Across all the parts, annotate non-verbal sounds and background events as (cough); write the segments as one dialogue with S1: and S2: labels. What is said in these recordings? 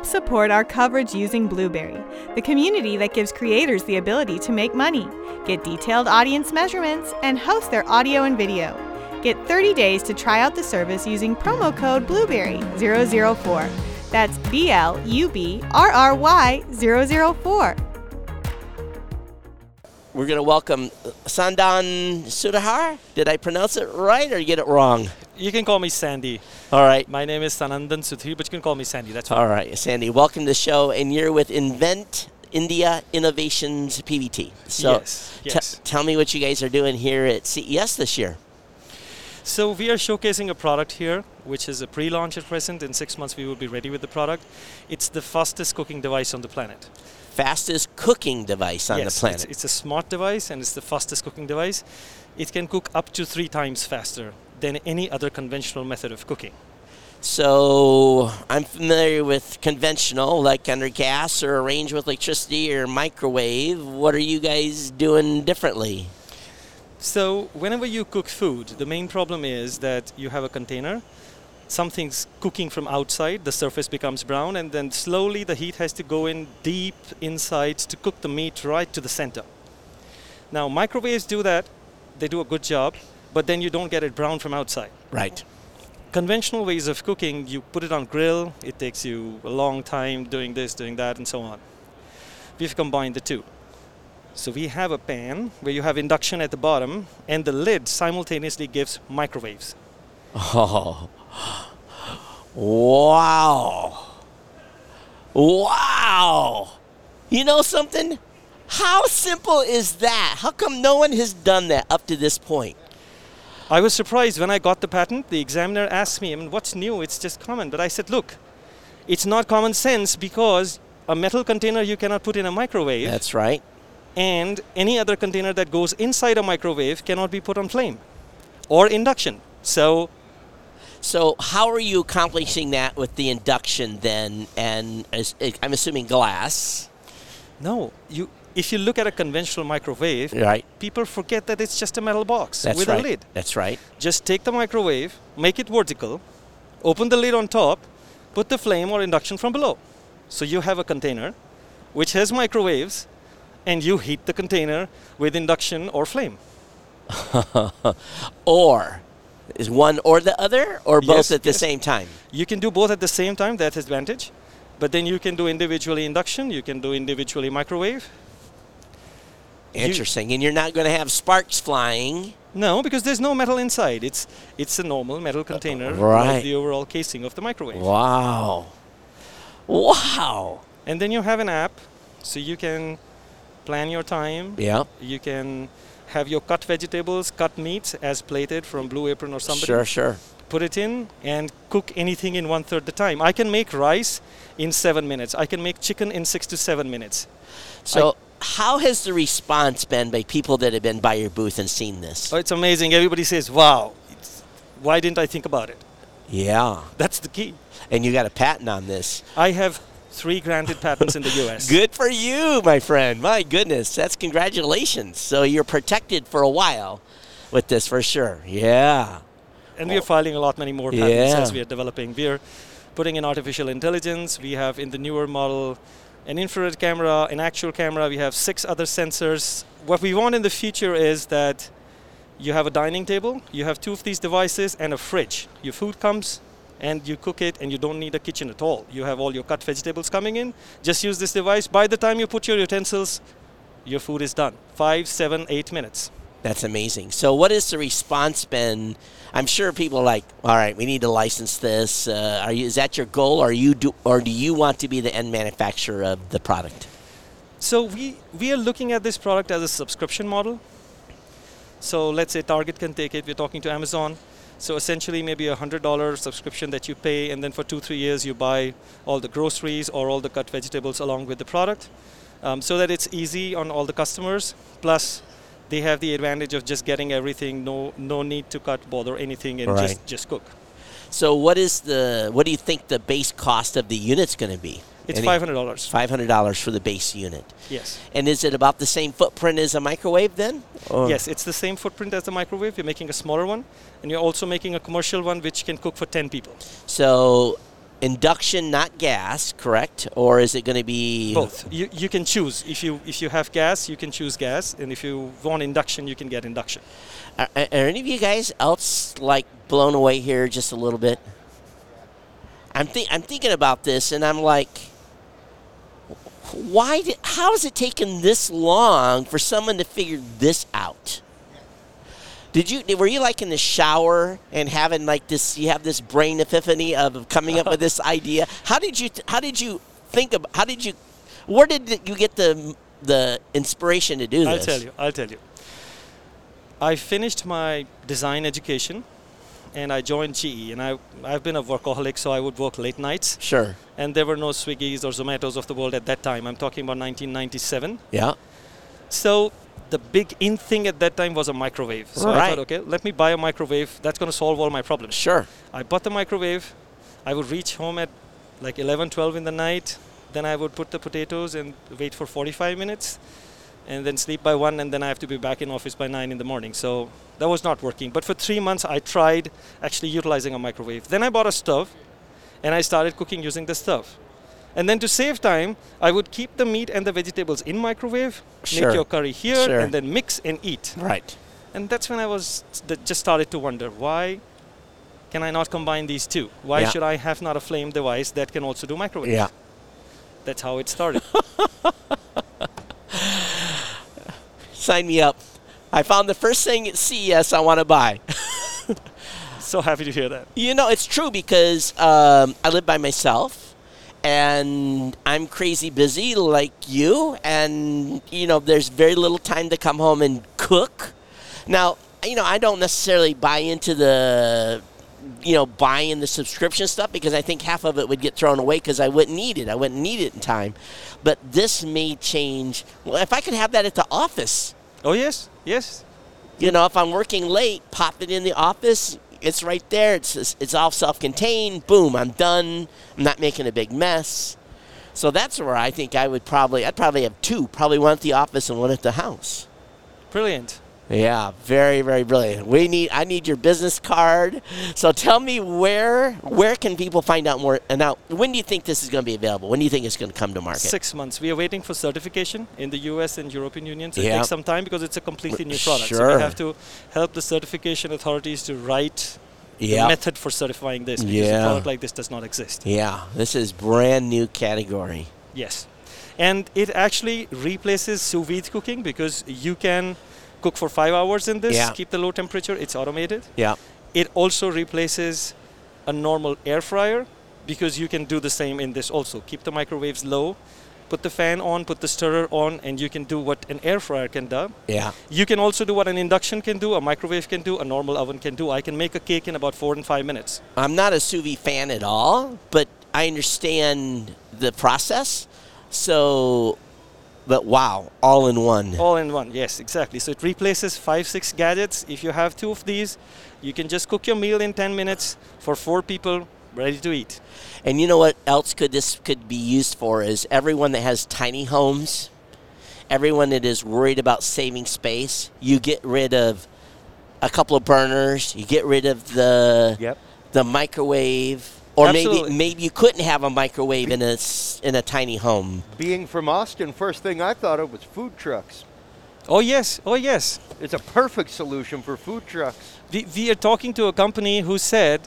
S1: Help support our coverage using Blubrry, the community that gives creators the ability to make money, get detailed audience measurements, and host their audio and video. Get 30 days to try out the service using promo code Blubrry004. That's B L U B R R Y 004.
S2: We're going to welcome Sandan Sudhar. Did I pronounce it right or get it wrong?
S3: You can call me Sandy.
S2: All right.
S3: My name is Sanandan Sudhir, but you can call me Sandy. That's fine.
S2: All right, Sandy. Welcome to the show, and you're with Invent India Innovations PVT. So,
S3: Yes,
S2: t-
S3: yes.
S2: tell me what you guys are doing here at CES this year.
S3: So we are showcasing a product here, which is a pre-launch at present. In six months, we will be ready with the product. It's the fastest cooking device on the planet.
S2: Fastest cooking device on
S3: yes,
S2: the planet.
S3: It's, it's a smart device, and it's the fastest cooking device. It can cook up to three times faster than any other conventional method of cooking.
S2: So I'm familiar with conventional, like under gas or arranged with electricity or microwave. What are you guys doing differently?
S3: So whenever you cook food, the main problem is that you have a container, something's cooking from outside, the surface becomes brown, and then slowly the heat has to go in deep inside to cook the meat right to the center. Now microwaves do that, they do a good job, but then you don't get it brown from outside.
S2: Right.
S3: Conventional ways of cooking, you put it on grill, it takes you a long time doing this, doing that, and so on. We've combined the two. So we have a pan where you have induction at the bottom, and the lid simultaneously gives microwaves.
S2: Oh. (laughs) (laughs) Wow. Wow. You know something? How simple is that? How come no one has done that up to this point?
S3: I was surprised when I got the patent. The examiner asked me, I mean, what's new? It's just common. But I said, look, it's not common sense because a metal container you cannot put in a microwave,
S2: That's right.
S3: and any other container that goes inside a microwave cannot be put on flame or induction. So
S2: So, how are you accomplishing that with the induction then? And as, I'm assuming glass,
S3: No, you. If you look at a conventional microwave,
S2: right?
S3: people forget that it's just a metal box
S2: That's
S3: with
S2: right.
S3: a lid.
S2: That's right.
S3: Just take the microwave, make it vertical, open the lid on top, put the flame or induction from below. So you have a container which has microwaves, and you heat the container with induction or flame. (laughs)
S2: Or is one or the other, or both
S3: Yes,
S2: at the
S3: yes.
S2: same time?
S3: You can do both at the same time. That's advantage. But then you can do individually induction. You can do individually microwave. You-
S2: Interesting. and you're not going to have sparks flying.
S3: No, because there's no metal inside. It's it's a normal metal container,
S2: right.
S3: the overall casing of the microwave.
S2: Wow. Wow.
S3: And then you have an app, so you can plan your time.
S2: Yeah.
S3: You can have your cut vegetables, cut meats as plated from Blue Apron or somebody.
S2: Sure, sure.
S3: Put it in and cook anything in one third the time. I can make rice in seven minutes. I can make chicken in six to seven minutes.
S2: So, how has the response been by people that have been by your booth and seen this?
S3: Oh, it's amazing. Everybody says, "Wow, it's, why didn't I think about it?"
S2: Yeah.
S3: That's the key.
S2: And you got a patent on this.
S3: I have three granted patents in the U.S. (laughs)
S2: Good for you, my friend. My goodness. That's congratulations. So, you're protected for a while with this for sure. Yeah.
S3: And we are filing a lot many more patents
S2: Yeah.
S3: as we are developing. We are putting in artificial intelligence. We have in the newer model an infrared camera, an actual camera. We have six other sensors. What we want in the future is that you have a dining table, you have two of these devices, and a fridge. Your food comes and you cook it, and you don't need a kitchen at all. You have all your cut vegetables coming in. Just use this device. By the time you put your utensils, your food is done. Five, seven, eight minutes.
S2: That's amazing. So, what has the response been? I'm sure people are like, all right, we need to license this. Uh, are you, is that your goal, or you do, or do you want to be the end manufacturer of the product?
S3: So we we are looking at this product as a subscription model. So let's say Target can take it. We're talking to Amazon. So essentially, maybe a hundred dollar subscription that you pay, and then for two three years you buy all the groceries or all the cut vegetables along with the product, um, so that it's easy on all the customers. Plus, they have the advantage of just getting everything. No no need to cut, bother anything, and
S2: Right.
S3: just just cook.
S2: So, what is the what do you think the base cost of the unit's going to be?
S3: It's five hundred dollars.
S2: Five hundred dollars for the base unit.
S3: Yes.
S2: And is it about the same footprint as a microwave then? Or-
S3: Yes, it's the same footprint as the microwave. You're making a smaller one, and you're also making a commercial one which can cook for 10 people.
S2: So, induction, not gas, correct? Or is it going to be
S3: Both. You, you can choose. If you if you have gas, you can choose gas, and if you want induction, you can get induction.
S2: Are, are any of you guys else like blown away here just a little bit? I'm think I'm thinking about this, and I'm like, why? Did, how has it taken this long for someone to figure this out? Did you were you like in the shower and having like this? You have this brain epiphany of coming up with this (laughs) idea. How did you? How did you think about? How did you? Where did you get the the inspiration to do this?
S3: I'll tell you. I'll tell you. I finished my design education, and I joined GE. And I I've been a workaholic, so I would work late nights.
S2: Sure.
S3: And there were no Swiggies or Zomatos of the world at that time. I'm talking about 1997.
S2: Yeah.
S3: So the big in thing at that time was a microwave. So I thought, okay, let me buy a microwave. That's going to solve all my problems.
S2: Sure.
S3: I bought the microwave. I would reach home at like 11, 12 in the night. Then I would put the potatoes and wait for 45 minutes and then sleep by 1 and then I have to be back in office by 9 in the morning. So that was not working. But for 3 months I tried actually utilizing a microwave. Then I bought a stove and I started cooking using the stove. And then to save time, I would keep the meat and the vegetables in microwave,
S2: Sure.
S3: make your curry here
S2: Sure.
S3: and then mix and eat.
S2: Right.
S3: And that's when I was just started to wonder why can I not combine these two? Why
S2: Yeah.
S3: should I have not a flame device that can also do microwave?
S2: Yeah.
S3: That's how it started. (laughs)
S2: Sign me up. I found the first thing at CES I want to buy. (laughs)
S3: so happy to hear that.
S2: You know, it's true because um, I live by myself and I'm crazy busy like you. And, you know, there's very little time to come home and cook. Now, you know, I don't necessarily buy into the, you know, buying the subscription stuff because I think half of it would get thrown away because I wouldn't need it. I wouldn't need it in time. But this may change. Well, if I could have that at the office,
S3: Oh yes, yes.
S2: you know, if I'm working late, pop it in the office. It's right there. It's it's all self-contained. Boom, I'm done. I'm not making a big mess. So that's where I think I would probably I'd probably have two, probably one at the office and one at the house.
S3: Brilliant.
S2: Yeah, very very brilliant. We need I need your business card. So tell me where where can people find out more? And now, when do you think this is going to be available? When do you think it's going to come to market?
S3: Six months. We are waiting for certification in the US and European Union. So
S2: Yeah.
S3: it takes some time because it's a completely new product. So we have to help the certification authorities to write the
S2: Yeah.
S3: method for certifying this because
S2: Yeah.
S3: a product like this does not exist.
S2: Yeah, this is brand new category.
S3: Yes. And it actually replaces sous vide cooking because you can cook for five hours in this,
S2: Yeah.
S3: keep the low temperature, it's automated.
S2: Yeah.
S3: It also replaces a normal air fryer because you can do the same in this also. Keep the microwaves low, put the fan on, put the stirrer on, and you can do what an air fryer can do.
S2: Yeah.
S3: You can also do what an induction can do, a microwave can do, a normal oven can do. I can make a cake in about four and five minutes.
S2: I'm not a sous vide fan at all, but I understand the process. So, but wow, all in one.
S3: All in one, yes, exactly. So it replaces five, six gadgets. If you have two of these, you can just cook your meal in 10 minutes for four people, ready to eat.
S2: And you know what else could this could be used for is everyone that has tiny homes, everyone that is worried about saving space, you get rid of a couple of burners, you get rid of the
S4: Yep.
S2: the microwave or maybe
S3: Absolutely.
S2: maybe you couldn't have a microwave in a s- in a tiny home.
S4: Being from Austin, first thing I thought of was food trucks.
S3: Oh, yes, oh, yes.
S4: It's a perfect solution for food trucks.
S3: We, we are talking to a company who said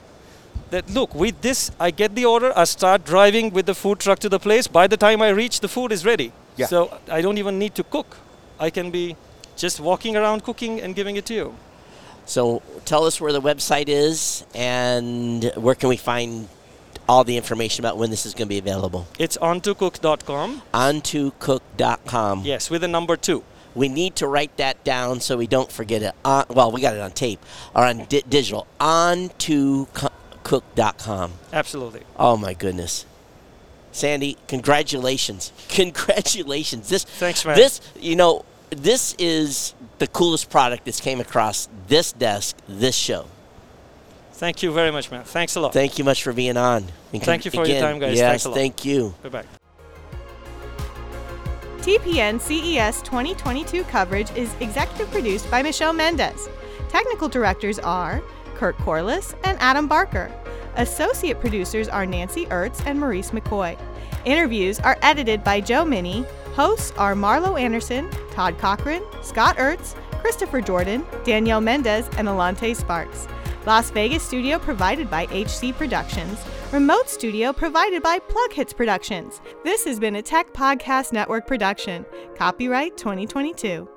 S3: that, look, with this, I get the order, I start driving with the food truck to the place. By the time I reach, the food is ready.
S4: Yeah.
S3: So I don't even need to cook. I can be just walking around cooking and giving it to you.
S2: So tell us where the website is and where can we find all the information about when this is going to be available.
S3: It's ontocook.com.
S2: On2cook.com.
S3: Yes, with a number two.
S2: We need to write that down so we don't forget it. On, well, we got it on tape or on di- digital. On2cook.com.
S3: Absolutely.
S2: Oh my goodness. Sandy, congratulations. (laughs) Congratulations. This
S3: Thanks, man.
S2: This, you know, this is the coolest product that's came across this desk, this show.
S3: Thank you very much, man. Thanks a lot.
S2: Thank you much for being on. And
S3: Thank you for your time, guys.
S2: Yes,
S3: Thanks a lot.
S2: thank you.
S3: Bye bye.
S1: TPN CES 2022 coverage is executive produced by Michelle Mendez. Technical directors are Kurt Corliss and Adam Barker. Associate producers are Nancy Ertz and Maurice McCoy. Interviews are edited by Joe Minnie. Hosts are Marlo Anderson, Todd Cochran, Scott Ertz, Christopher Jordan, Danielle Mendez, and Alante Sparks. Las Vegas studio provided by HC Productions. Remote studio provided by PlugHitz Productions. This has been a Tech Podcast Network production. Copyright 2022.